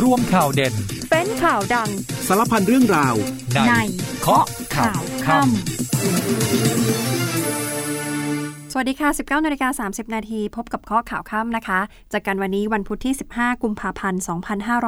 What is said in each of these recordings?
ร่วมข่าวเด่น เป็นข่าวดัง สารพันเรื่องราวในในเคาะข่าวค่ำสวัสดีค่ะ 19นาฬิกา30 นาทีพบกับข้อข่าวค่ำนะคะ จากกันวันนี้วันพุธที่ 15 กุมภาพันธ์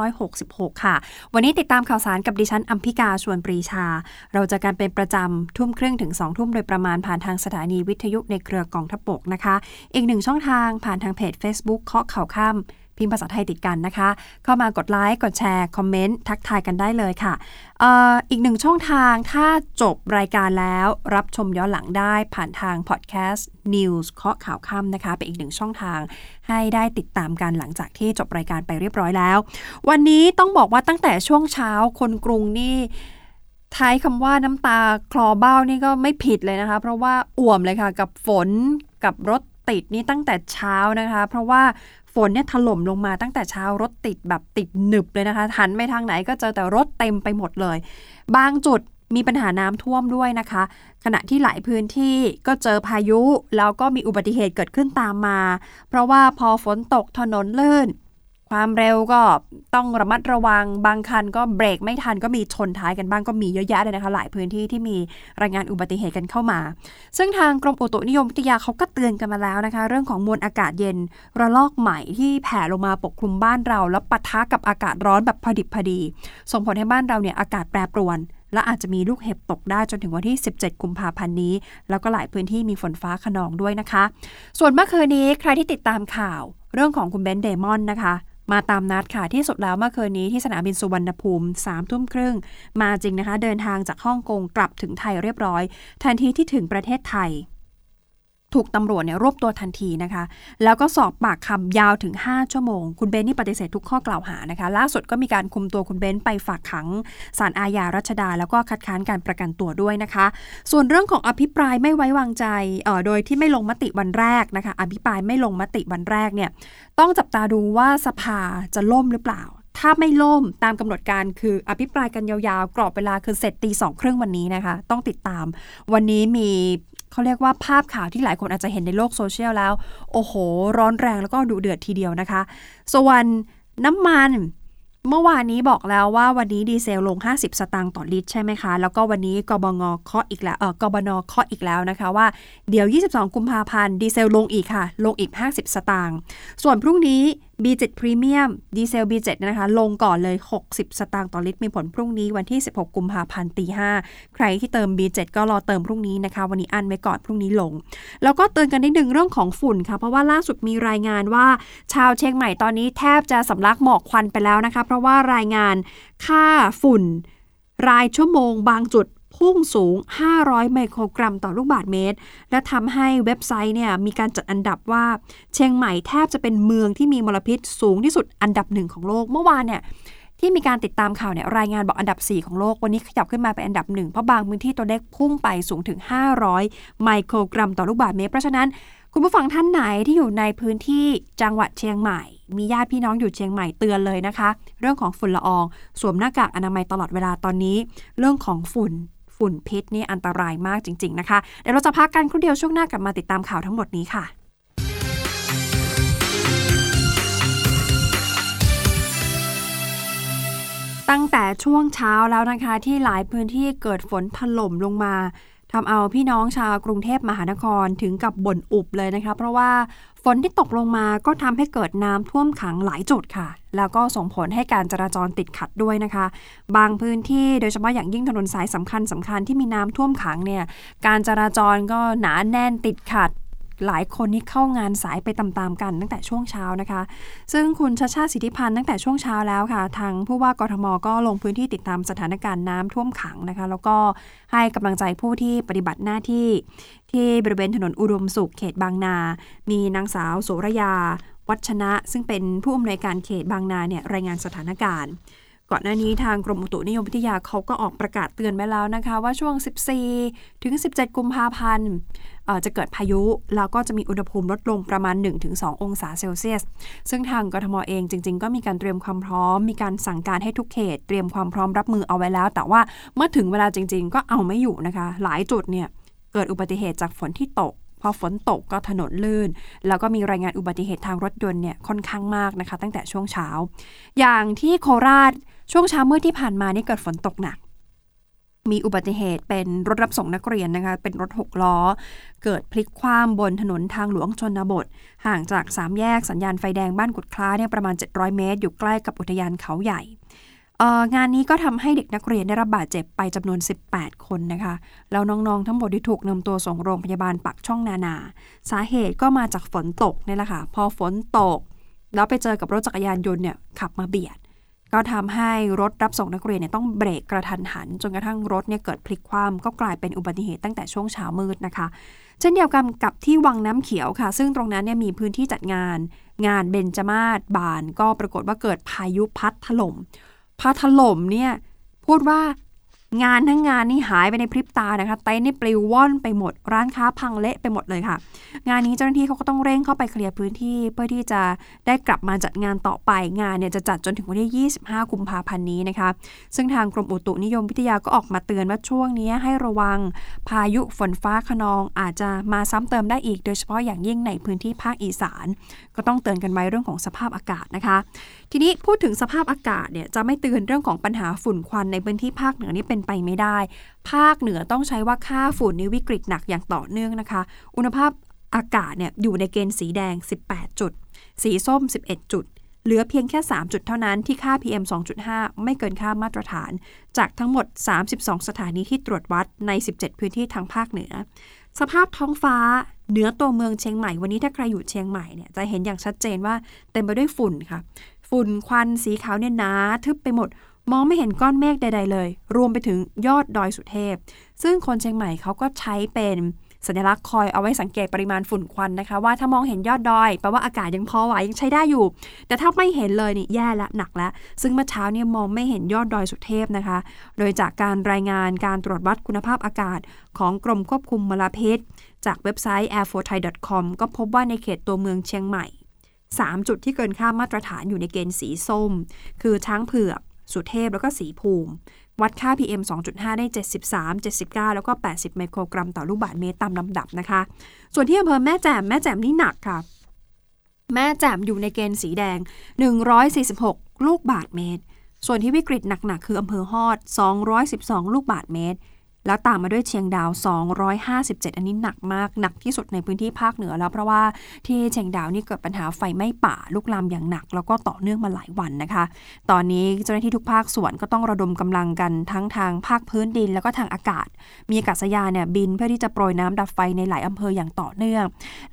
2566 ค่ะ วันนี้ติดตามข่าวสารกับดิฉันอัมพิกาชวนปรีชา เราจะกันเป็นประจำทุ่มครึ่งถึง 2 ทุ่มโดยประมาณผ่านทางสถานีวิทยุในเครือกองทพบกนะคะ อีกหนึ่งช่องทางผ่านทางเพจ Facebook เคาะข่าวค่ำ พิมพ์ภาษาไทยติดกันนะคะ เข้ามากดไลค์กดแชร์ คอมเมนต์ ทักทายกันได้เลยค่ะอออีกหนึ่งช่องทางถ้าจบรายการแล้วรับชมย้อนหลังได้ผ่านทางพอดแคสต์ News เคาะข่าวค่ำนะคะ เป็นอีกหนึ่งช่องทางให้ได้ติดตามกันหลังจากที่จบรายการไปเรียบร้อยแล้ว วันนี้ต้องบอกว่าตั้งแต่ช่วงเช้าคนกรุงนี่ท้ายคำว่าน้ำตาคลอเบ้านี่ก็ไม่ผิดเลยนะคะ เพราะว่าอ่วมเลยค่ะกับฝนกับรถติดนี่ตั้งแต่เช้านะคะ เพราะว่า ฝนเนี่ยถล่มลงมาตั้งแต่เช้ารถติดแบบติดหนึบเลยนะคะหันไปทางไหนก็เจอแต่รถเต็มไปหมดเลย บางจุดมีปัญหาน้ำท่วมด้วยนะคะ ขณะที่หลายพื้นที่ก็เจอพายุ แล้วก็มีอุบัติเหตุเกิดขึ้นตามมา เพราะว่าพอฝนตกถนนลื่น ความเร็วก็ต้องระมัดระวังบางคันก็เบรกไม่ทันก็มีชนท้ายกันบ้างก็มีเยอะแยะเลยนะคะ หลายพื้นที่ที่มีรายงานอุบัติเหตุกันเข้ามา ซึ่งทางกรมอุตุนิยมวิทยาเขาก็เตือนกันมาแล้วนะคะ เรื่องของมวลอากาศเย็นระลอกใหม่ที่แผ่ลงมาปกคลุมบ้านเรา แล้วปะทะกับอากาศร้อนแบบพอดิบพอดี ส่งผลให้บ้านเราเนี่ยอากาศแปรปรวน และอาจจะมีลูกเห็บตกได้จนถึงวันที่ 17 กุมภาพันธ์นี้ แล้วก็หลายพื้นที่มีฝนฟ้าขนองด้วยนะคะ ส่วนเมื่อคืนนี้ใครที่ติดตามข่าว เรื่องของคุณเบนซ์เดมอนนะคะ มาตามนัดค่ะ ที่สุดแล้วเมื่อคืนนี้ที่สนามบินสุวรรณภูมิ3ามทุ่มครึ่ง มาจริงนะคะ เดินทางจากฮ่องกงกลับถึงไทยเรียบร้อย ทันทีที่ถึงประเทศไทย ถูกตำรวจเนี่ยรวบตัวทันทีนะคะ แล้วก็สอบปากคำยาวถึง 5 ชั่วโมง คุณเบนนี่ปฏิเสธทุกข้อกล่าวหานะคะ ล่าสุดก็มีการคุมตัวคุณเบนไปฝากขังศาลอาญารัชดา แล้วก็คัดค้านการประกันตัวด้วยนะคะ ส่วนเรื่องของอภิปรายไม่ไว้วางใจเอ่อโดยที่ไม่ลงมติวันแรกนะคะ อภิปรายไม่ลงมติวันแรกเนี่ยต้องจับตาดูว่าสภาจะล่มหรือเปล่าถ้าไม่ล่มตามกำหนดการคืออภิปรายกันยาวๆ กรอบเวลาคือเสร็จตีสองครึ่งวันนี้นะคะ ต้องติดตาม วันนี้มี เขาเรียกว่าภาพข่าวที่หลายคนอาจจะเห็นในโลกโซเชียลแล้ว โอ้โห ร้อนแรงแล้วก็ดุเดือดทีเดียวนะคะ ส่วนน้ำมันเมื่อวานนี้บอกแล้วว่าวันนี้ดีเซลลง 50 สตางค์ต่อลิตรใช่ไหมคะ แล้วก็วันนี้กบงเคาะอีกแล้วเออกบน. เคาะอีกแล้วนะคะว่าเดี๋ยว 22 กุมภาพันธ์ดีเซลลงอีกค่ะ ลงอีก 50 สตางค์ส่วนพรุ่งนี้ B7 Premium ดีเซล B7 นะคะ ลงก่อนเลย 60 สตางค์ต่อลิตร มีผลพรุ่งนี้วันที่ 16 กุมภาพันธ์ตี5ใครที่เติม B7 ก็รอเติมพรุ่งนี้นะคะ วันนี้อันไว้ก่อนพรุ่งนี้ลง แล้วก็เตือนกันนิดนึงเรื่องของฝุ่นค่ะ เพราะว่าล่าสุดมีรายงานว่า ชาวเชียงใหม่ตอนนี้แทบจะสำลักหมอกควันไปแล้วนะคะ เพราะว่ารายงานค่าฝุ่นรายชั่วโมงบางจุด พุ่งสูง 500 ไมโครกรัมต่อลูกบาศก์เมตร และทำให้เว็บไซต์เนี่ยมีการจัดอันดับว่า เชียงใหม่แทบจะเป็นเมืองที่มีมลพิษสูงที่สุดอันดับหนึ่งของโลก เมื่อวานเนี่ยที่มีการติดตามข่าวเนี่ยรายงานบอกอันดับ 4 ของโลก วันนี้ขยับขึ้นมาเป็นอันดับหนึ่งเพราะบางพื้นที่ตัวเลขพุ่งไปสูงถึง 500 ไมโครกรัมต่อลูกบาศก์เมตร เพราะฉะนั้นคุณผู้ฟังท่านไหนที่อยู่ในพื้นที่จังหวัดเชียงใหม่ มีญาติพี่น้องอยู่เชียงใหม่เตือนเลยนะคะ เรื่องของฝุ่นละออง สวมหน้ากากอนามัยตลอดเวลาตอนนี้ เรื่องของฝุ่น ฝุ่นพิษนี่อันตรายมากจริง ๆ นะคะ เดี๋ยวเราจะพักกันครู่เดียวช่วงหน้ากลับมาติดตามข่าวทั้งหมดนี้ค่ะตั้งแต่ช่วงเช้าแล้วนะคะ ที่หลายพื้นที่เกิดฝนถล่มลงมาทำเอาพี่น้องชาวกรุงเทพมหานครถึงกับบ่นอุบเลยนะคะ เพราะว่า ฝนที่ตกลงมาก็ทำให้เกิดน้ำท่วมขังหลายจุดค่ะ แล้วก็ส่งผลให้การจราจรติดขัดด้วยนะคะ บางพื้นที่โดยเฉพาะอย่างยิ่งถนนสายสำคัญสำคัญที่มีน้ำท่วมขังเนี่ย การจราจรก็หนาแน่นติดขัด หลายคนนี่เข้างานสายไปตามๆกันตั้งแต่ช่วงเช้านะคะ ซึ่งคุณชาชาติสิทธิพันธ์ตั้งแต่ช่วงเช้าแล้วค่ะ ทางผู้ว่ากทมก็ลงพื้นที่ติดตามสถานการณ์น้ำท่วมขังนะคะ แล้วก็ให้กำลังใจผู้ที่ปฏิบัติหน้าที่ ที่บริเวณถนนอุดมสุขเขตบางนา มีนางสาวโสระยา วัชนะ ซึ่งเป็นผู้อำนวยการเขตบางนาเนี่ยรายงานสถานการณ์ก่อนหน้านี้ทางกรมอุตุนิยมวิทยาเขาก็ออกประกาศเตือนไว้แล้วนะคะ ว่าช่วง 14 ถึง 17 กุมภาพันธ์ จะเกิดพายุ แล้วก็จะมีอุณหภูมิลดลงประมาณ 1-2 องศาเซลเซียส ซึ่งทางกทมเองจริง ๆ ก็มีการเตรียมความพร้อม มีการสั่งการให้ทุกเขต เตรียมความพร้อมรับมือเอาไว้แล้ว แต่ว่าเมื่อถึงเวลาจริง ๆ ก็เอาไม่อยู่นะคะ หลายจุดเนี่ยเกิดอุบัติเหตุจากฝนที่ตกพอฝนตกก็ถนนลื่น แล้วก็มีรายงานอุบัติเหตุทางรถยนต์เนี่ยค่อนข้างมากนะคะ ตั้งแต่ช่วงเช้า อย่างที่โคราชช่วงเช้าเมื่อที่ผ่านมานี่เกิดฝนตกหนัก มีอุบัติเหตุเป็นรถรับส่งนักเรียนนะคะ เป็นรถหกล้อ เกิดพลิกคว่ำบนถนนทางหลวงชนบท ห่างจากสามแยกสัญญาณไฟแดงบ้านกุดคล้าเนี่ยประมาณ 700 เมตร อยู่ใกล้กับอุทยานเขาใหญ่ งานนี้ก็ทำให้เด็กนักเรียนได้รับบาดเจ็บไปจำนวน 18 คนนะคะ แล้วน้องๆ ทั้งหมดที่ถูกนำตัวส่งโรงพยาบาลปักช่องนานา สาเหตุก็มาจากฝนตกนี่แหละค่ะ พอฝนตก แล้วไปเจอกับรถจักรยานยนต์เนี่ยขับมาเบียด ก็ทำให้รถรับส่งนักเรียนเนี่ยต้องเบรกกระทันหัน จนกระทั่งรถเนี่ยเกิดพลิกคว่ำก็กลายเป็นอุบัติเหตุตั้งแต่ช่วงเช้ามืดนะคะ เช่นเดียวกันกับที่วังน้ำเขียวค่ะ ซึ่งตรงนั้นเนี่ยมีพื้นที่จัดงาน งานเบญจมาศบาน ก็ปรากฏว่าเกิดพายุพัดถล่มพัดถล่มเนี่ยพูดว่า งานทั้งงานนี่หายไปในพริบตานะคะเต็นท์นี่ปลิวว่อนไปหมด ร้านค้าพังเละไปหมดเลยค่ะ งานนี้เจ้าหน้าที่เขาก็ต้องเร่งเข้าไปเคลียร์พื้นที่เพื่อที่จะได้กลับมาจัดงานต่อไปงานเนี่ยจะจัดจนถึงวันที่ 25 กุมภาพันธ์นี้นะคะ ซึ่งทางกรมอุตุนิยมวิทยาก็ออกมาเตือนว่าช่วงนี้ให้ระวังพายุฝนฟ้าขนองอาจจะมาซ้ำเติมได้อีก โดยเฉพาะอย่างยิ่งในพื้นที่ภาคอีสาน ก็ต้องเตือนกันไว้เรื่องของสภาพอากาศนะคะ ทีนี้พูดถึงสภาพอากาศเนี่ยจะไม่เตือนเรื่องของปัญหาฝุ่นควันในพื้นที่ภาคเหนือนี่เป็นไปไม่ได้ ภาคเหนือต้องใช้ว่าค่าฝุ่นนี้วิกฤตหนักอย่างต่อเนื่องนะคะ อุณหภาพอากาศเนี่ยอยู่ในเกณฑ์สีแดง 18 จุด สีส้ม 11 จุด เหลือเพียงแค่ 3 จุดเท่านั้นที่ค่า PM 2.5 ไม่เกินค่ามาตรฐาน จากทั้งหมด 32 สถานีที่ตรวจวัดใน 17 พื้นที่ทางภาคเหนือ สภาพท้องฟ้าเหนือตัวเมืองเชียงใหม่วันนี้ถ้าใครอยู่เชียงใหม่เนี่ยจะเห็นอย่างชัดเจนว่าเต็มไปด้วยฝุ่นค่ะ ฝุ่นควันสีขาวเนี่ยหนาทึบไปหมด มองไม่เห็นก้อนเมฆใด ๆ เลย รวมไปถึงยอดดอยสุเทพ ซึ่งคนเชียงใหม่เขาก็ใช้เป็นสัญลักษณ์คอยเอาไว้สังเกตปริมาณฝุ่นควันนะคะ ว่าถ้ามองเห็นยอดดอยแปลว่าอากาศยังพอไหวยังใช้ได้อยู่ แต่ถ้าไม่เห็นเลยนี่แย่ละหนักแล้วซึ่งเมื่อเช้าเนี่ยมองไม่เห็นยอดดอยสุเทพนะคะ โดยจากการรายงานการตรวจวัดคุณภาพอากาศของกรมควบคุมมลพิษ จากเว็บไซต์ airforthai.com ก็พบว่าในเขตตัวเมืองเชียงใหม่ 3 จุดที่เกินค่ามาตรฐานอยู่ในเกณฑ์สีส้ม คือช้างเผือก สุเทพแล้วก็สีภูมิ วัดค่า PM 2.5 ได้ 73 79 แล้วก็ 80 ไมโครกรัมต่อลูกบาศก์เมตรตามลำดับนะคะ ส่วนที่อำเภอแม่แจ่มแม่แจ่มนี่หนักค่ะ แม่แจ่มอยู่ในเกณฑ์สีแดง 146 ลูกบาศก์เมตร ส่วนที่วิกฤตหนักๆคืออำเภอฮอด 212 ลูกบาศก์เมตร แล้วตามมาด้วยเชียงดาว 257 อันนี้หนักมากหนักที่สุดในพื้นที่ภาคเหนือแล้วเพราะว่าที่เชียงดาวนี่เกิดปัญหาไฟไหม้ป่าลุกลามอย่างหนัก แล้วก็ต่อเนื่องมาหลายวันนะคะ ตอนนี้เจ้าหน้าที่ทุกภาคส่วนก็ต้องระดมกำลังกันทั้งทางภาคพื้นดิน แล้วก็ทางอากาศ มีอากาศยานเนี่ยบินเพื่อที่จะโปรยน้ำดับไฟในหลายอำเภออย่างต่อเนื่อง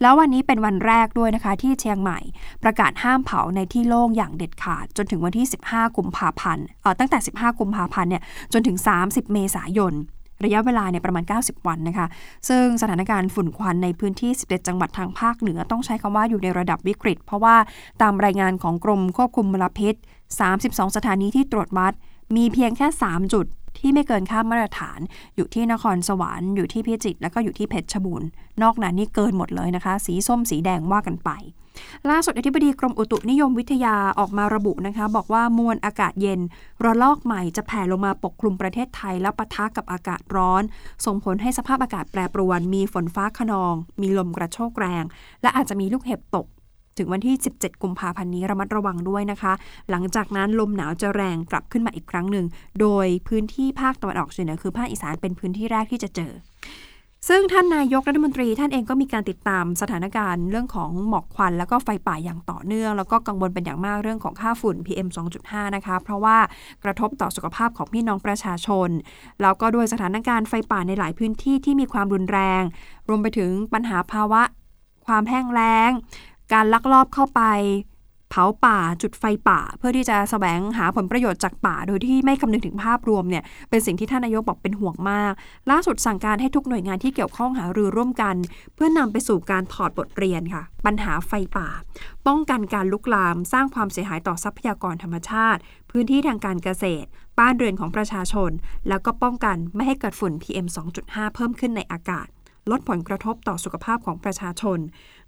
แล้ววันนี้เป็นวันแรกด้วยนะคะ ที่เชียงใหม่ประกาศห้ามเผาในที่โล่งอย่างเด็ดขาด จนถึงวันที่ 15 กุมภาพันธ์ตั้งแต่ 15 กุมภาพันธ์เนี่ยจนถึง 30 เมษายน ระยะเวลาเนี่ยประมาณ 90 วันนะคะ ซึ่งสถานการณ์ฝุ่นควันในพื้นที่11จังหวัดทางภาคเหนือต้องใช้คำว่าอยู่ในระดับวิกฤต เพราะว่าตามรายงานของกรมควบคุมมลพิษ 32 สถานีที่ตรวจวัด มีเพียงแค่ 3 จุดที่ไม่เกินค่ามาตรฐานอยู่ที่นครสวรรค์อยู่ที่พิจิตรแล้วก็อยู่ที่เพชรบูรณ์นอกนั้นนี่เกินหมดเลยนะคะ สีส้มสีแดงว่ากันไป ล่าสุดอธิบดีกรมอุตุนิยมวิทยาออกมาระบุนะคะ บอกว่ามวลอากาศเย็น ระลอกใหม่จะแผ่ลงมาปกคลุมประเทศไทยและปะทะกับอากาศร้อน ส่งผลให้สภาพอากาศแปรปรวน มีฝนฟ้าขนอง มีลมกระโชกแรง และอาจจะมีลูกเห็บตกถึงวันที่ 17 กุมภาพันธ์นี้ระมัดระวังด้วยนะคะ หลังจากนั้นลมหนาวจะแรงกลับขึ้นมาอีกครั้งหนึ่ง โดยพื้นที่ภาคตะวันออกเฉียงเหนือคือภาคอีสานเป็นพื้นที่แรกที่จะเจอ ซึ่งท่านนายกรัฐมนตรีท่านเองก็มีการติดตามสถานการณ์เรื่องของหมอกควัน แล้วก็ไฟป่าอย่างต่อเนื่อง แล้วก็กังวลเป็นอย่างมากเรื่องของค่าฝุ่น PM 2.5 นะคะ เพราะว่ากระทบต่อสุขภาพของพี่น้องประชาชน แล้วก็ด้วยสถานการณ์ไฟป่าในหลายพื้นที่ที่มีความรุนแรง รวมไปถึงปัญหาภาวะ ความแห้งแล้ง การลักลอบเข้าไป เผาป่าจุดไฟป่า เพื่อที่จะแสวงหาผลประโยชน์จากป่า โดยที่ไม่คำนึงถึงภาพรวมเนี่ยเป็นสิ่งที่ท่านนายกบอกเป็นห่วงมาก ล่าสุดสั่งการให้ทุกหน่วยงานที่เกี่ยวข้องหารือร่วมกัน เพื่อนำไปสู่การถอดบทเรียนค่ะ ปัญหาไฟป่า ป้องกันการลุกลาม สร้างความเสียหายต่อทรัพยากรธรรมชาติ พื้นที่ทางการเกษตรบ้านเรือนของประชาชน แล้วก็ป้องกันไม่ให้เกิดฝุ่น PM 2.5 เพิ่มขึ้นในอากาศลดผลกระทบต่อสุขภาพของประชาชน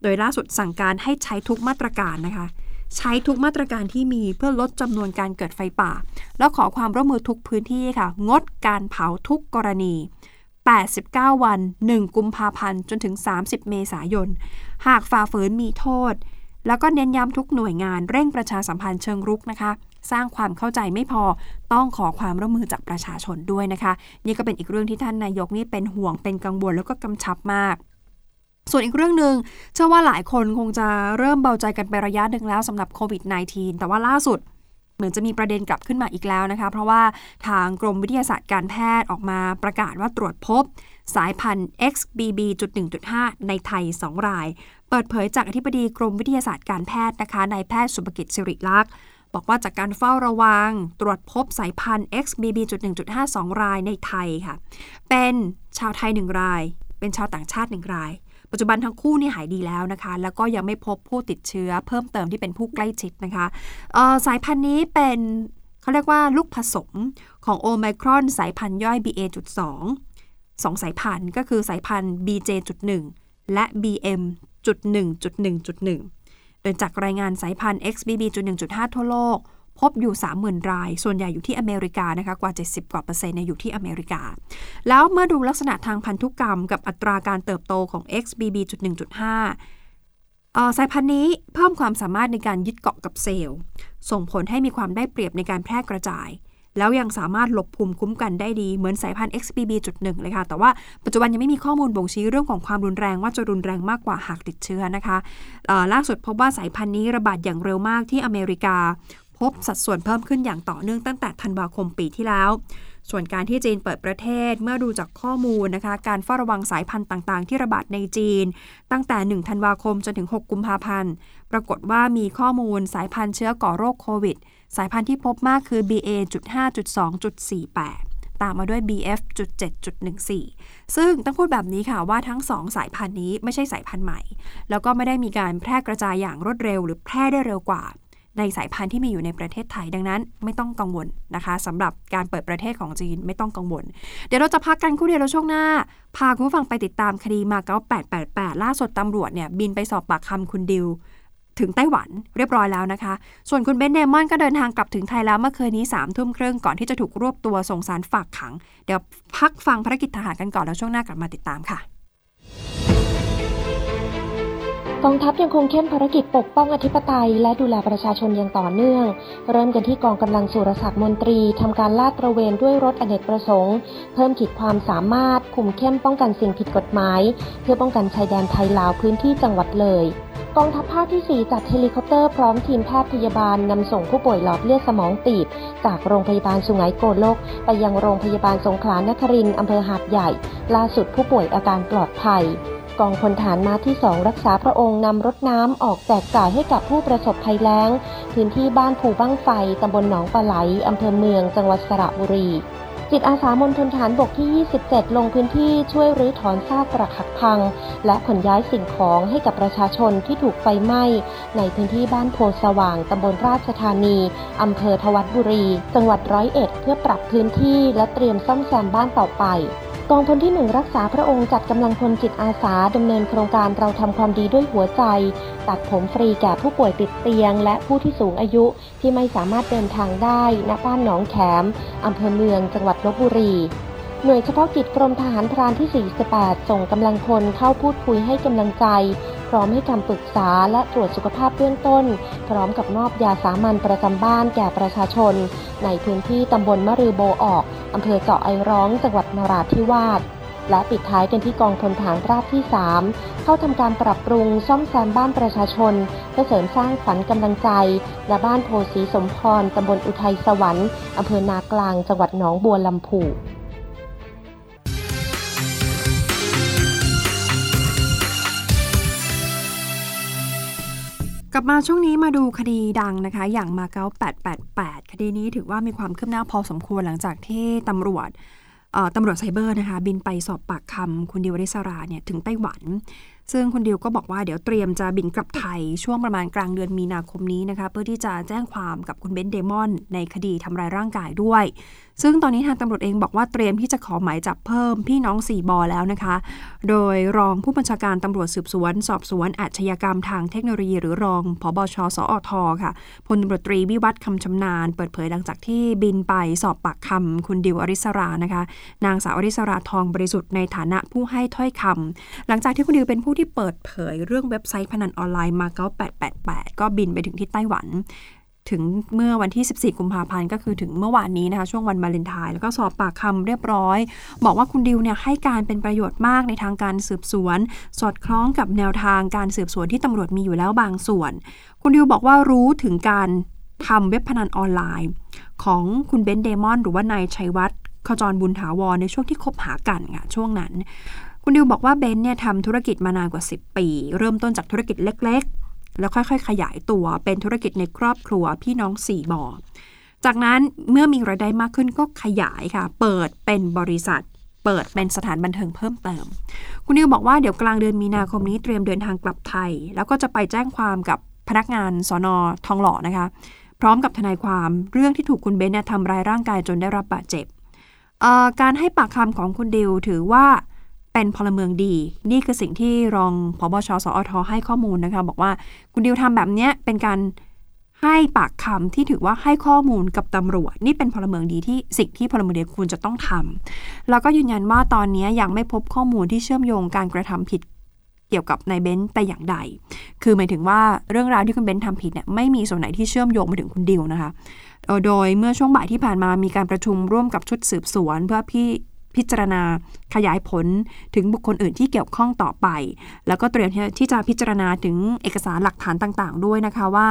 โดยล่าสุดสั่งการให้ใช้ทุกมาตรการนะคะ ใช้ทุกมาตรการที่มีเพื่อลดจำนวนการเกิดไฟป่า แล้วขอความร่วมมือทุกพื้นที่ค่ะ งดการเผาทุกกรณี 89 วัน 1 กุมภาพันธ์ จนถึง 30 เมษายน หากฝ่าฝืนมีโทษ แล้วก็เน้นย้ำทุกหน่วยงานเร่งประชาสัมพันธ์เชิงรุกนะคะ สร้างความเข้าใจไม่พอต้องขอความร่วมมือจากประชาชนด้วยนะคะ นี่ก็เป็นอีกเรื่องที่ท่านนายกนี่เป็นห่วงเป็นกังวลแล้วก็กำชับมาก ส่วนอีกเรื่องหนึ่งเชื่อว่าหลายคนคงจะเริ่มเบาใจกันไประยะหนึ่งแล้วสำหรับโควิด -19 แต่ว่าล่าสุดเหมือนจะมีประเด็นกลับขึ้นมาอีกแล้วนะคะ เพราะว่าทางกรมวิทยาศาสตร์การแพทย์ออกมาประกาศว่าตรวจพบ สายพันธุ์ XBB.1.5 ในไทย 2 ราย เปิดเผยจากอธิบดีกรมวิทยาศาสตร์การแพทย์นะคะนายแพทย์สุภกิจสิริลักษณ์บอกว่าจากการเฝ้าระวัง ตรวจพบสายพันธุ์ XBB.1.5 2 รายในไทยค่ะ เป็นชาวไทย 1 ราย เป็นชาวต่างชาติ 1 ราย ปัจจุบันทั้งคู่นี่หายดีแล้วนะคะ แล้วก็ยังไม่พบผู้ติดเชื้อ เพิ่มเติมที่เป็นผู้ใกล้ชิดนะคะสายพันธุ์นี้เป็นเขาเรียกว่าลูกผสมของโอไมครอนสายพันธุ์ย่อย BA.2 สองสายพันธุ์ก็คือสายพันธุ์ BJ.1 และ BM.1.1.1 โดยจากรายงานสายพันธุ์ XBB.1.5 ทั่วโลก พบอยู่ 30,000 ราย ส่วนใหญ่อยู่ที่อเมริกานะคะกว่า 70 กว่าเปอร์เซ็นต์อยู่ที่อเมริกา แล้วเมื่อดูลักษณะทางพันธุกรรมกับอัตราการเติบโตของ XBB.1.5 สายพันธุ์นี้เพิ่มความสามารถในการยึดเกาะกับเซลล์ ส่งผลให้มีความได้เปรียบในการแพร่กระจาย แล้วยังสามารถหลบภูมิคุ้มกันได้ดีเหมือนสายพันธุ์ XBB.1 เลยค่ะ แต่ว่าปัจจุบันยังไม่มีข้อมูลบ่งชี้เรื่องของความรุนแรงว่าจะรุนแรงมากกว่าหากติดเชื้อนะคะล่าสุดพบว่าสายพันธุ์นี้ระบาดอย่างเร็วมากที่อเมริกา พบสัดส่วนเพิ่มขึ้นอย่างต่อเนื่องตั้งแต่ธันวาคมปีที่แล้ว ส่วนการที่จีนเปิดประเทศเมื่อดูจากข้อมูลนะคะ การเฝ้าระวังสายพันธุ์ต่างๆ ที่ระบาดในจีน ตั้งแต่ 1 ธันวาคมจนถึง 6 กุมภาพันธ์ ปรากฏว่ามีข้อมูลสายพันธุ์เชื้อก่อโรคโควิด สายพันธุ์ที่พบมากคือ BA.5.2.48 ตามมาด้วย BF.7.14 ซึ่งต้องพูดแบบนี้ค่ะว่าทั้งสองสายพันธุ์นี้ไม่ใช่สายพันธุ์ใหม่ แล้วก็ไม่ได้มีการแพร่กระจายอย่างรวดเร็ว หรือแพร่ได้เร็วกว่า ในสายพันธุ์ที่มีอยู่ในประเทศไทยดังนั้น ไม่ต้องกังวลนะคะสำหรับการเปิดประเทศของจีนไม่ต้องกังวล เดี๋ยวเราจะพักกันคู่เดียวแล้วช่วงหน้า พาคุณผู้ฟังไปติดตามคดีมาเก๊า888 ล่าสุดตำรวจเนี่ยบินไปสอบปากคำคุณดิวถึงไต้หวันเรียบร้อยแล้วนะคะ ส่วนคุณเบนเดมอนก็เดินทางกลับถึงไทยแล้วเมื่อคืนนี้3ามทุ่มครึ่งก่อนที่จะถูกรวบตัวส่งสารฝากขัง เดี๋ยวพักฟังภารกิจทหารกันก่อนแล้วช่วงหน้ากลับมาติดตามค่ะ กองทัพยังคงเข้มภารกิจปกป้องอธิปไตย และดูแลประชาชนอย่างต่อเนื่อง เริ่มกันที่กองกำลังสุรศักดิ์มนตรีทำการลาดตระเวนด้วยรถอเนกประสงค์ เพิ่มขีดความสามารถ คุมเข้มป้องกันสิ่งผิดกฎหมาย เพื่อป้องกันชายแดนไทยลาวพื้นที่จังหวัดเลยกองทัพภาคที่ 4 จัดเฮลิคอปเตอร์พร้อมทีมแพทย์พยาบาลนำส่งผู้ป่วยหลอดเลือดสมองตีบ จากโรงพยาบาลสุไหงโกลก ไปยังโรงพยาบาลสงขลานครินทร์อำเภอหาดใหญ่ ล่าสุดผู้ป่วยอาการปลอดภัย กองพลฐานมาที่ 2 รักษาพระองค์นำรถน้ำออกแจกจ่ายให้กับผู้ประสบภัยแล้ง พื้นที่บ้านผูบ้างไฟตำบลหนองปลาไหลอำเภอเมือง จังหวัดสระบุรี จิตอาสามณฑลฐานบกที่ 27 ลงพื้นที่ช่วยรื้อถอนซากปรักหักพัง และขนย้ายสิ่งของให้กับประชาชนที่ถูกไฟไหม้ ในพื้นที่บ้านโพสว่างตำบลราชธานีอำเภอทวัดบุรี จังหวัดร้อยเอ็ดเพื่อปรับพื้นที่และเตรียมซ่อมแซมบ้านต่อไป กองพลที่หนึ่งรักษาพระองค์จัดกำลังพลจิตอาสาดำเนินโครงการเราทำความดีด้วยหัวใจ ตัดผมฟรีแก่ผู้ป่วยติดเตียง และผู้ที่สูงอายุที่ไม่สามารถเดินทางได้ณบ้านหนองแขมอำเภอเมือง จังหวัดลบบุรีหน่วยเฉพาะกิจกรมทหารพรานที่ 48 ส่งกำลังพลเข้าพูดคุยให้กำลังใจ พร้อมให้คำปรึกษาและตรวจสุขภาพเบื้องต้น พร้อมกับมอบยาสามัญประจำบ้านแก่ประชาชน ในพื้นที่ตำบลมะรือโบออก อำเภอเจาะไอร้องจังหวัดนราธิวาสและปิดท้ายกันที่กองพลฐานราบที่ 3 เข้าทำการปรับปรุงซ่อมแซมบ้านประชาชน เพื่อเสริมสร้างขวัญกำลังใจ และบ้านโพสีสมพรตำบลอุทัยสวรรค์อำเภอนากลางจังหวัดหนองบัวลำพู กลับมาช่วงนี้มาดูคดีดังนะคะ อย่างมาเก๊า888 คดีนี้ถือว่ามีความคืบหน้าพอสมควรหลังจากที่ตำรวจตำรวจไซเบอร์นะคะ บินไปสอบปากคำคุณดิวริสราเนี่ยถึงไต้หวัน ซึ่งคุณดิวก็บอกว่าเดี๋ยวเตรียมจะบินกลับไทยช่วงประมาณกลางเดือนมีนาคมนี้นะคะ เพื่อที่จะแจ้งความกับคุณเบนเดมอน ในคดีทำร้ายร่างกายด้วย ซึ่งตอนนี้ทางตำรวจเองบอกว่าเตรียมที่จะขอหมายจับเพิ่มพี่น้องสี่บอแล้วนะคะ โดยรองผู้บัญชาการตำรวจสืบสวน สอบสวนอาชญากรรมทางเทคโนโลยีหรือรองผบชสอทค่ะพลตำรวจตรีวิวัฒน์คำชำนาญเปิดเผยหลังจากที่บินไปสอบปากคำคุณดิวอริสรานะคะ นางสาวอริสราทองบริสุทธิ์ในฐานะผู้ให้ถ้อยคำหลังจากที่คุณดิวเป็นผู้ที่เปิดเผยเรื่องเว็บไซต์พนันออนไลน์มาเก๊า888 ก็บินไปถึงที่ไต้หวัน ถึงเมื่อวันที่ 14 กุมภาพันธ์ก็คือถึงเมื่อวานนี้นะคะ ช่วงวันวาเลนไทน์แล้วก็สอบปากคำเรียบร้อย บอกว่าคุณดิวเนี่ยให้การเป็นประโยชน์มากในทางการสืบสวน สอดคล้องกับแนวทางการสืบสวนที่ตำรวจมีอยู่แล้วบางส่วน คุณดิวบอกว่ารู้ถึงการทำเว็บพนันออนไลน์ ของคุณเบนเดมอนหรือว่านายชัยวัฒน์ขจรบุญถาวรในช่วงที่คบหากันค่ะช่วงนั้น คุณดิวบอกว่าเบนเนี่ยทำธุรกิจมานานกว่า 10 ปี เริ่มต้นจากธุรกิจเล็กๆ แล้วค่อยๆ ขยายตัวเป็นธุรกิจในครอบครัวพี่น้องสี่บ่อ จากนั้นเมื่อมีรายได้มากขึ้นก็ขยายค่ะ เปิดเป็นบริษัท เปิดเป็นสถานบันเทิงเพิ่มเติม คุณนิวบอกว่าเดี๋ยวกลางเดือนมีนาคมนี้เตรียมเดินทางกลับไทย แล้วก็จะไปแจ้งความกับพนักงานสอนอทองหล่อนะคะ พร้อมกับทนายความเรื่องที่ถูกคุณเบนเนี่ยทำร้ายร่างกายจนได้รับบาดเจ็บการให้ปากคำของคุณดิวถือว่า เป็นพลเมืองดี นี่คือสิ่งที่รองพบชสอทให้ข้อมูลนะคะ บอกว่าคุณดิวทำแบบนี้เป็นการให้ปากคำที่ถือว่าให้ข้อมูลกับตำรวจ นี่เป็นพลเมืองดีที่สิ่งที่พลเมืองดีควรจะต้องทำแล้วก็ยืนยันว่าตอนนี้ยังไม่พบข้อมูลที่เชื่อมโยงการกระทำผิดเกี่ยวกับนายเบนซ์แต่อย่างใด คือหมายถึงว่าเรื่องราวที่คุณเบนซ์ทำผิดเนี่ยไม่มีส่วนไหนที่เชื่อมโยงมาถึงคุณดิวนะคะ โดยเมื่อช่วงบ่ายที่ผ่านมามีการประชุมร่วมกับชุดสืบสวน เพื่อพี่ พิจารณาขยายผลถึงบุคคลอื่นที่เกี่ยวข้องต่อไป แล้วก็เตรียมที่จะพิจารณาถึงเอกสารหลักฐานต่างๆ ด้วยนะคะว่า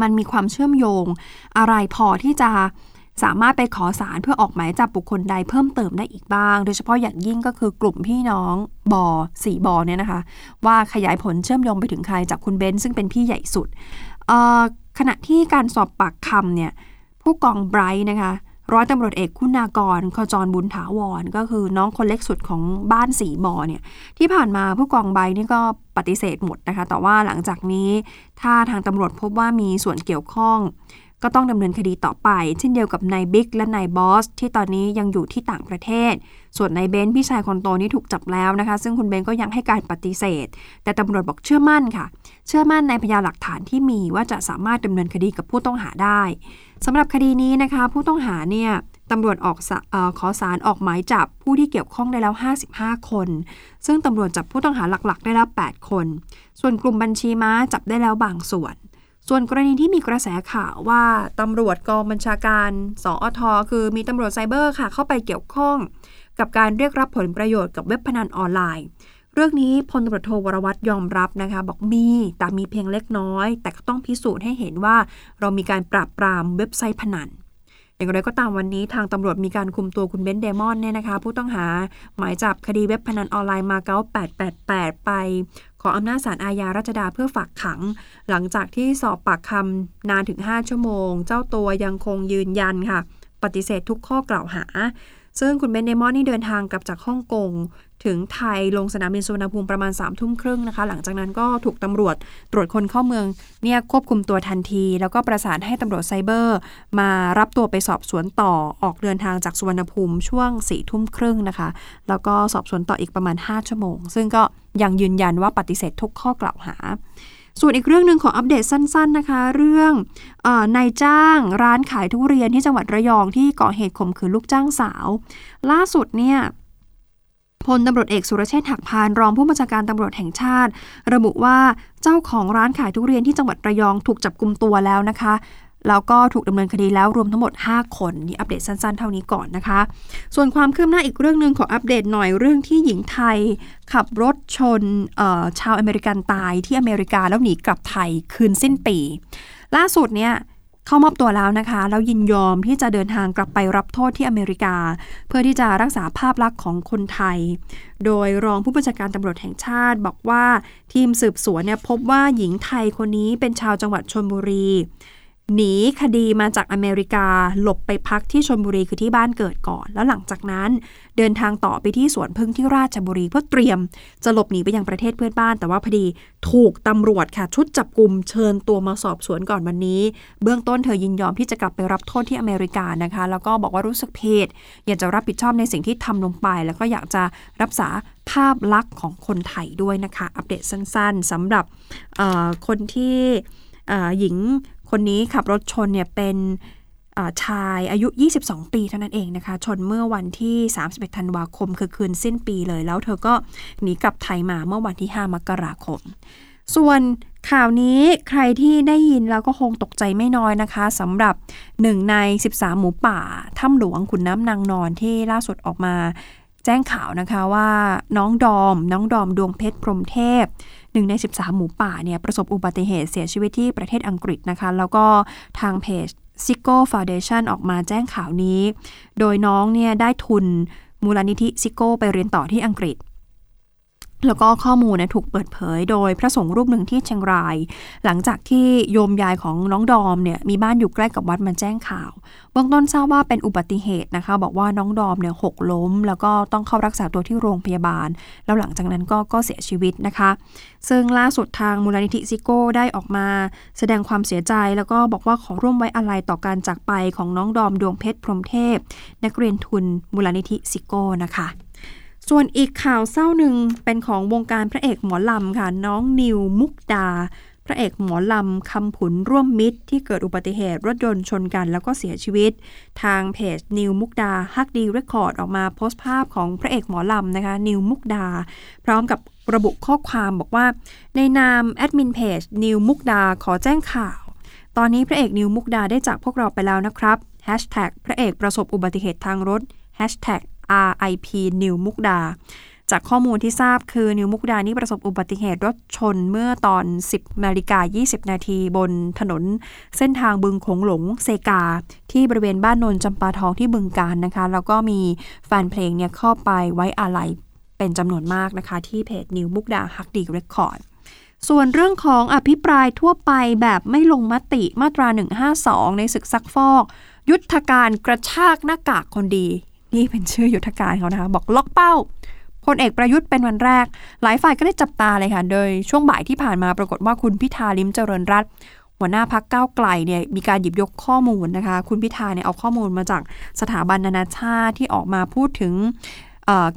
มันมีความเชื่อมโยงอะไรพอที่จะสามารถไปขอสารเพื่อออกหมายจับบุคคลใดเพิ่มเติมได้อีกบ้าง โดยเฉพาะอย่างยิ่งก็คือกลุ่มพี่น้องบอสี่บอเนี่ยนะคะ ว่าขยายผลเชื่อมโยงไปถึงใครจากคุณเบนซึ่งเป็นพี่ใหญ่สุดขณะที่การสอบปากคำเนี่ยผู้กองไบรท์นะคะ ร้อยตำรวจเอกคุณากรขจรบุญถาวร ก็คือน้องคนเล็กสุดของบ้านสีบอเนี่ยที่ผ่านมาผู้กองใบนี่ก็ปฏิเสธหมดนะคะ แต่ว่าหลังจากนี้ถ้าทางตำรวจพบว่ามีส่วนเกี่ยวข้อง ก็ต้องดำเนินคดีต่อไป เช่นเดียวกับนายบิ๊กและนายบอส ที่ตอนนี้ยังอยู่ที่ต่างประเทศ ส่วนนายเบนพี่ชายคนโตนี่ถูกจับแล้วนะคะ ซึ่งคุณเบนก็ยังให้การปฏิเสธ แต่ตำรวจบอกเชื่อมั่นค่ะ เชื่อมั่นในพยานหลักฐานที่มีว่าจะสามารถดำเนินคดีกับผู้ต้องหาได้สำหรับคดีนี้นะคะ ผู้ต้องหาเนี่ยตำรวจออกอขอสารออกหมายจับผู้ที่เกี่ยวข้องได้แล้ว 55 คน ซึ่งตำรวจจับผู้ต้องหาหลักๆ ได้แล้ว 8 คน ส่วนกลุ่มบัญชีม้าจับได้แล้วบางส่วน ส่วนกรณีที่มีกระแสข่าวว่าตำรวจกองบัญชาการสอทคือมีตำรวจไซเบอร์ค่ะ เข้าไปเกี่ยวข้อง กับการเรียกรับผลประโยชน์กับเว็บพนันออนไลน์ เรื่องนี้พลตำรวจโทวรวัตรยอมรับนะคะ บอกมีแต่มีเพียงเล็กน้อย แต่ก็ต้องพิสูจน์ให้เห็นว่า เรามีการปราบปรามเว็บไซต์พนันอย่างไรก็ตามวันนี้ทางตำรวจมีการคุมตัวคุณเบนเดมอนเนี่ยนะคะ ผู้ต้องหาหมายจับคดีเว็บพนันออนไลน์มาเก๊า888 ไป ขออำนาจศาลอาญารัชดาเพื่อฝากขัง หลังจากที่สอบปากคำนานถึง 5 ชั่วโมง เจ้าตัวยังคงยืนยันค่ะ ปฏิเสธทุกข้อกล่าวหา ซึ่งคุณเบนเดมอนนี่เดินทางกลับจากฮ่องกง ถึงไทยลงสนามบินสุวรรณภูมิประมาณ3ามทุ่มครึ่งนะคะ หลังจากนั้นก็ถูกตำรวจตรวจคนเข้าเมืองเนี่ยควบคุมตัวทันที แล้วก็ประสานให้ตำรวจไซเบอร์ มารับตัวไปสอบสวนต่อออกเดินทางจากสุวรรณภูมิช่วง4ี่ทุ่มครึ่งนะคะ แล้วก็สอบสวนต่ออีกประมาณ 5 ชั่วโมง ซึ่งก็ยังยืนยันว่าปฏิเสธทุกข้อกล่าวหาส่วนอีกเรื่องหนึ่งขออัปเดตสั้น ๆนะคะ เรื่องนายจ้างร้านขายทุเรียนที่จังหวัดระยองที่ก่อเหตุข่มขืนลูกจ้างสาว ล่าสุดเนี่ย พลตำรวจเอกสุรเชษฐ์หักพานรองผู้บัญชาการตำรวจแห่งชาติ ระบุว่าเจ้าของร้านขายทุเรียนที่จังหวัดระยองถูกจับกลุมตัวแล้วนะคะ แล้วก็ถูกดำเนินคดีแล้วรวมทั้งหมด 5 คนนี่อัปเดตสั้นๆ เท่านี้ก่อนนะคะ ส่วนความคืบหน้าอีกเรื่องหนึ่งขออัปเดตหน่อยเรื่องที่หญิงไทย ขับรถชนชาวอเมริกันตายที่อเมริกาแล้วหนีกลับไทยคืนสิ้นปี ล่าสุดเนี่ย เข้ามอบตัวแล้วนะคะ แล้วยินยอมที่จะเดินทางกลับไปรับโทษที่อเมริกา เพื่อที่จะรักษาภาพลักษณ์ของคนไทย โดยรองผู้บัญชาการตำรวจแห่งชาติ บอกว่าทีมสืบสวนเนี่ยพบว่าหญิงไทยคนนี้เป็นชาวจังหวัดชนบุรี หนีคดีมาจากอเมริกาหลบไปพักที่ชนบุรีคือที่บ้านเกิดก่อน แล้วหลังจากนั้น เดินทางต่อไปที่สวนพึ่งที่ราชบุรีเพื่อเตรียม จะหลบหนีไปยังประเทศเพื่อนบ้าน แต่ว่าพอดีถูกตำรวจค่ะ ชุดจับกลุ่มเชิญตัวมาสอบสวนก่อนวันนี้ เบื้องต้นเธอยินยอมที่จะกลับไปรับโทษที่อเมริกานะคะ แล้วก็บอกว่ารู้สึกผิดอยากจะรับผิดชอบในสิ่งที่ทำลงไป แล้วก็อยากจะรักษาภาพลักษณ์ของคนไทยด้วยนะคะ อัปเดตสั้น ๆสำหรับคนที่หญิง คนนี้ขับรถชนเนี่ยเป็นชายอายุ 22 ปีเท่านั้นเองนะคะ ชนเมื่อวันที่ 31 ธันวาคม คือคืนสิ้นปีเลย แล้วเธอก็หนีกลับไทยมาเมื่อวันที่ 5 มกราคม ส่วนข่าวนี้ใครที่ได้ยินแล้วก็คงตกใจไม่น้อยนะคะสำหรับหนึ่งใน 13 หมูป่าถ้ำหลวงขุนน้ำนางนอนที่ล่าสุดออกมา แจ้งข่าวนะคะว่าน้องดอม น้องดอมดวงเพชรพรมเทพหนึ่งใน 13 หมูป่าเนี่ยประสบอุบัติเหตุเสียชีวิตที่ประเทศอังกฤษนะคะ แล้วก็ทางเพจซิโก้ฟาวเดชันออกมาแจ้งข่าวนี้ โดยน้องเนี่ยได้ทุนมูลนิธิซิโก้ไปเรียนต่อที่อังกฤษ แล้วก็ข้อมูลเนี่ยถูกเปิดเผยโดยพระสงฆ์รูปหนึ่งที่เชียงราย หลังจากที่โยมยายของน้องดอมเนี่ยมีบ้านอยู่ใกล้กับวัดมาแจ้งข่าวเบื้องต้นทราบว่าเป็นอุบัติเหตุนะคะ บอกว่าน้องดอมเนี่ยหกล้ม แล้วก็ต้องเข้ารักษาตัวที่โรงพยาบาล แล้วหลังจากนั้นก็ก็เสียชีวิตนะคะ ซึ่งล่าสุดทางมูลนิธิซิโก้ได้ออกมา แสดงความเสียใจ แล้วก็บอกว่าขอร่วมไว้อาลัยต่อการจากไปของน้องดอมดวงเพชรพรมเทพ นักเรียนทุนมูลนิธิซิโก้นะคะ ส่วนอีกข่าวเศร้าหนึ่งเป็นของวงการพระเอกหมอลำค่ะ น้องนิวมุกดา พระเอกหมอลำคำผุนร่วมมิตร ที่เกิดอุบัติเหตุรถยนต์ชนกันแล้วก็เสียชีวิต ทางเพจนิวมุกดาฮักดีเรคคอร์ดออกมาโพสต์ภาพของพระเอกหมอลำนะคะนิวมุกดา พร้อมกับระบุข้อความบอกว่า ในนามแอดมินเพจนิวมุกดาขอแจ้งข่าว ตอนนี้พระเอกนิวมุกดาได้จากพวกเราไปแล้วนะครับ Hashtag พระเอกประสบอุบัติเหตุทางรถ Hashtag RIP นิวมุกดา จากข้อมูลที่ทราบคือนิวมุกดานี่ประสบอุบัติเหตุรถชนเมื่อตอน 10นาฬิกา20 นาทีบนถนน เส้นทางบึงโขงหลงเซกา ที่บริเวณบ้านนนจำปาทองที่บึงการนะคะ แล้วก็มีแฟนเพลงเนี่ยเข้าไปไว้อาลัยเป็นจำนวนมากนะคะ ที่เพจนิวมุกดาฮักดีเรคคอร์ดส่วนเรื่องของอภิปรายทั่วไปแบบไม่ลงมติมาตรา 152 ในศึกซักฟอก ยุทธการกระชากหน้ากากคนดี นี่เป็นชื่อยุทธการเขานะคะ บอกล็อกเป้าพลเอกประยุทธ์เป็นวันแรก หลายฝ่ายก็ได้จับตาเลยค่ะ โดยช่วงบ่ายที่ผ่านมาปรากฏว่าคุณพิธาลิมเจริญรัตหัวหน้าพักก้าวไกลเนี่ยมีการหยิบยกข้อมูลนะคะ คุณพิธาเนี่ยเอาข้อมูลมาจากสถาบันนานาชาติที่ออกมาพูดถึง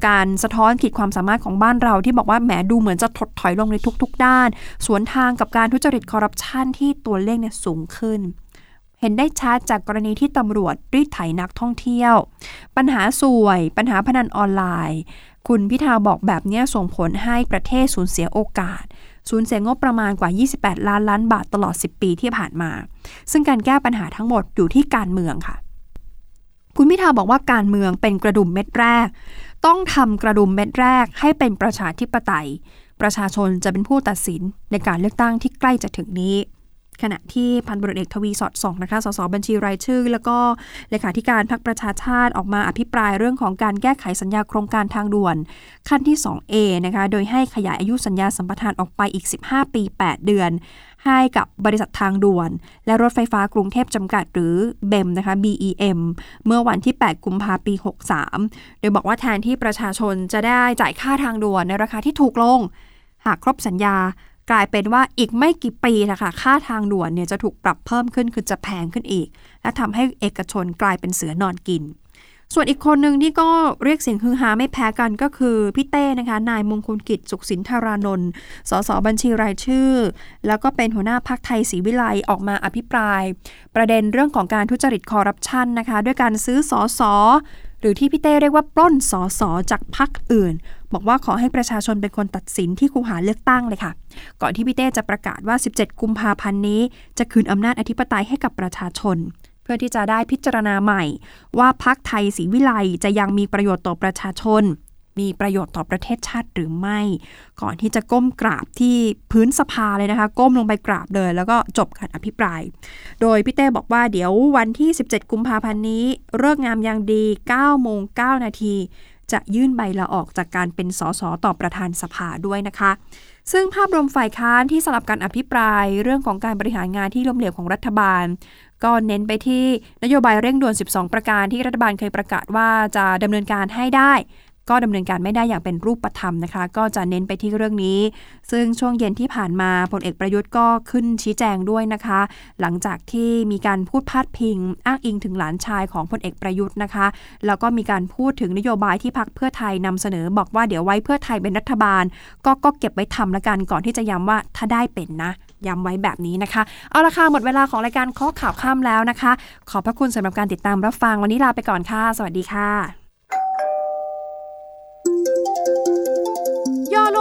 การสะท้อนขีดความสามารถของบ้านเราที่บอกว่าแหมดูเหมือนจะถดถอยลงในทุก ๆ ด้าน สวนทางกับการทุจริตคอร์รัปชันที่ตัวเลขเนี่ยสูงขึ้น เห็นได้ชัดจากกรณีที่ตำรวจรีดไถนักท่องเที่ยว ปัญหาสวย ปัญหาพนันออนไลน์ คุณพิธาบอกแบบนี้ส่งผลให้ประเทศสูญเสียโอกาสสูญเสียงบประมาณกว่า 28 ล้านล้านบาทตลอด 10 ปีที่ผ่านมา ซึ่งการแก้ปัญหาทั้งหมดอยู่ที่การเมืองค่ะ คุณพิธาบอกว่าการเมืองเป็นกระดุมเม็ดแรก ต้องทำกระดุมเม็ดแรกให้เป็นประชาธิปไตย ประชาชนจะเป็นผู้ตัดสินในการเลือกตั้งที่ใกล้จะถึงนี้ ขณะที่พันตำรวจเอกทวีสอดส่องนะคะสสบัญชีรายชื่อ แล้วก็เลขาธิการพรรคประชาชาติออกมาอภิปรายเรื่องของการแก้ไขสัญญาโครงการทางด่วน ขั้นที่ 2A นะคะโดยให้ขยายอายุสัญญาสัมปทานออกไปอีก 15 ปี 8 เดือน ให้กับบริษัททางด่วน และรถไฟฟ้ากรุงเทพจำกัดหรือเบมนะคะ BEM เมื่อวันที่ 8 กุมภาพันธ์ปี 63 โดยบอกว่าแทนที่ประชาชนจะได้จ่ายค่าทางด่วนในราคาที่ถูกลง หากครบสัญญา กลายเป็นว่าอีกไม่กี่ปีนะคะค่าทางด่วนเนี่ยจะถูกปรับเพิ่มขึ้นคือจะแพงขึ้นอีก และทำให้เอกชนกลายเป็นเสือนอนกิน ส่วนอีกคนหนึ่งที่ก็เรียกเสียงฮือฮาไม่แพ้กันก็คือพี่เต้นะคะ นายมงคลกิจสุขสินธารานนท์สสบัญชีรายชื่อ แล้วก็เป็นหัวหน้าพักไทยศรีวิไลออกมาอภิปราย ประเด็นเรื่องของการทุจริตคอร์รัปชันนะคะ ด้วยการซื้อสอสอ รือที่พี่เต้เรียกว่าปล้นสอสอจากพักอื่น บอกว่าขอให้ประชาชนเป็นคนตัดสินที่คูหาเลือกตั้งเลยค่ะ ก่อนที่พี่เต้จะประกาศว่า 17 กุมภาพันธ์นี้ จะคืนอำนาจอธิปไตยให้กับประชาชน เพื่อที่จะได้พิจารณาใหม่ ว่าพักไทยศรีวิไลจะยังมีประโยชน์ต่อประชาชน มีประโยชน์ต่อประเทศชาติหรือไม่ ก่อนที่จะก้มกราบที่พื้นสภาเลยนะคะ ก้มลงไปกราบเลย แล้วก็จบการอภิปราย โดยพี่เต้บอกว่าเดี๋ยววันที่ 17 กุมภาพันธ์นี้เลิกงามยามดี9โมง9นาทีจะยื่นใบลาออกจากการเป็นสสต่อประธานสภาด้วยนะคะ ซึ่งภาพรวมฝ่ายค้านที่สลับการอภิปราย เรื่องของการบริหารงานที่ล้มเหลวของรัฐบาล ก็เน้นไปที่นโยบายเร่งด่วน 12 ประการที่รัฐบาลเคยประกาศว่าจะดำเนินการให้ได้ ก็ดำเนินการไม่ได้อย่างเป็นรูปธรรมนะคะ ก็จะเน้นไปที่เรื่องนี้ ซึ่งช่วงเย็นที่ผ่านมาพลเอกประยุทธ์ก็ขึ้นชี้แจงด้วยนะคะ หลังจากที่มีการพูดพาดพิง อ้างอิงถึงหลานชายของพลเอกประยุทธ์นะคะ แล้วก็มีการพูดถึงนโยบายที่พักเพื่อไทยนำเสนอ บอกว่าเดี๋ยวไว้เพื่อไทยเป็นรัฐบาล ก็ก็เก็บไว้ทำละกันก่อนที่จะย้ำว่าถ้าได้เป็นนะย้ำไว้แบบนี้นะคะ เอาละค่ะหมดเวลาของรายการข้อข่าวข้ามแล้วนะคะ ขอบพระคุณสำหรับการติดตามรับฟังวันนี้ลาไปก่อนค่ะ สวัสดีค่ะ